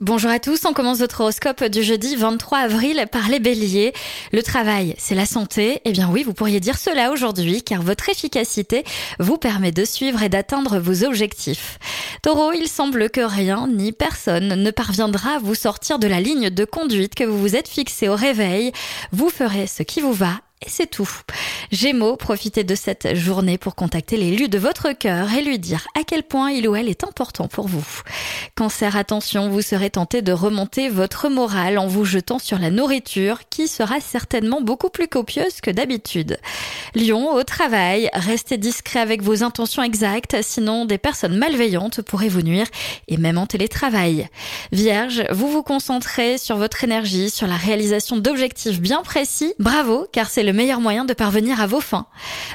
Bonjour à tous, on commence votre horoscope du jeudi 23 avril par les béliers. Le travail, c'est la santé. Eh bien oui, vous pourriez dire cela aujourd'hui car votre efficacité vous permet de suivre et d'atteindre vos objectifs. Taureau, il semble que rien ni personne ne parviendra à vous sortir de la ligne de conduite que vous vous êtes fixé au réveil. Vous ferez ce qui vous va et c'est tout. Gémeaux, profitez de cette journée pour contacter l'élu de votre cœur et lui dire à quel point il ou elle est important pour vous. Cancer, attention, vous serez tenté de remonter votre morale en vous jetant sur la nourriture qui sera certainement beaucoup plus copieuse que d'habitude. Lion, au travail, restez discret avec vos intentions exactes, sinon des personnes malveillantes pourraient vous nuire et même en télétravail. Vierge, vous vous concentrez sur votre énergie, sur la réalisation d'objectifs bien précis. Bravo, car c'est le le meilleur moyen de parvenir à vos fins.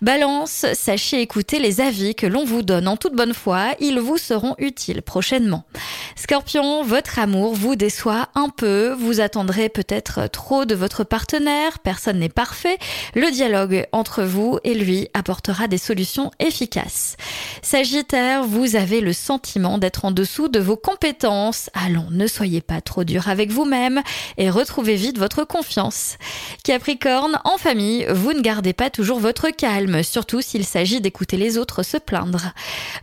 Balance, sachez écouter les avis que l'on vous donne en toute bonne foi, ils vous seront utiles prochainement. Scorpion, votre amour vous déçoit un peu, vous attendrez peut-être trop de votre partenaire, personne n'est parfait, le dialogue entre vous et lui apportera des solutions efficaces. Sagittaire, vous avez le sentiment d'être en dessous de vos compétences, allons, ne soyez pas trop dur avec vous-même et retrouvez vite votre confiance. Capricorne, en famille, vous ne gardez pas toujours votre calme, surtout s'il s'agit d'écouter les autres se plaindre.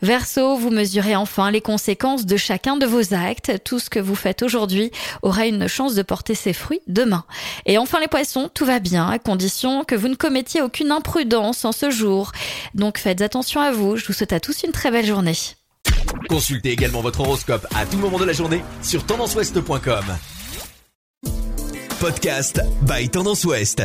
Verseau, vous mesurez enfin les conséquences de chacun de vos actes. Tout ce que vous faites aujourd'hui aura une chance de porter ses fruits demain. Et enfin les poissons, tout va bien, à condition que vous ne commettiez aucune imprudence en ce jour. Donc faites attention à vous, je vous souhaite à tous une très belle journée. Consultez également votre horoscope à tout moment de la journée sur tendanceouest.com. Podcast by Tendance Ouest.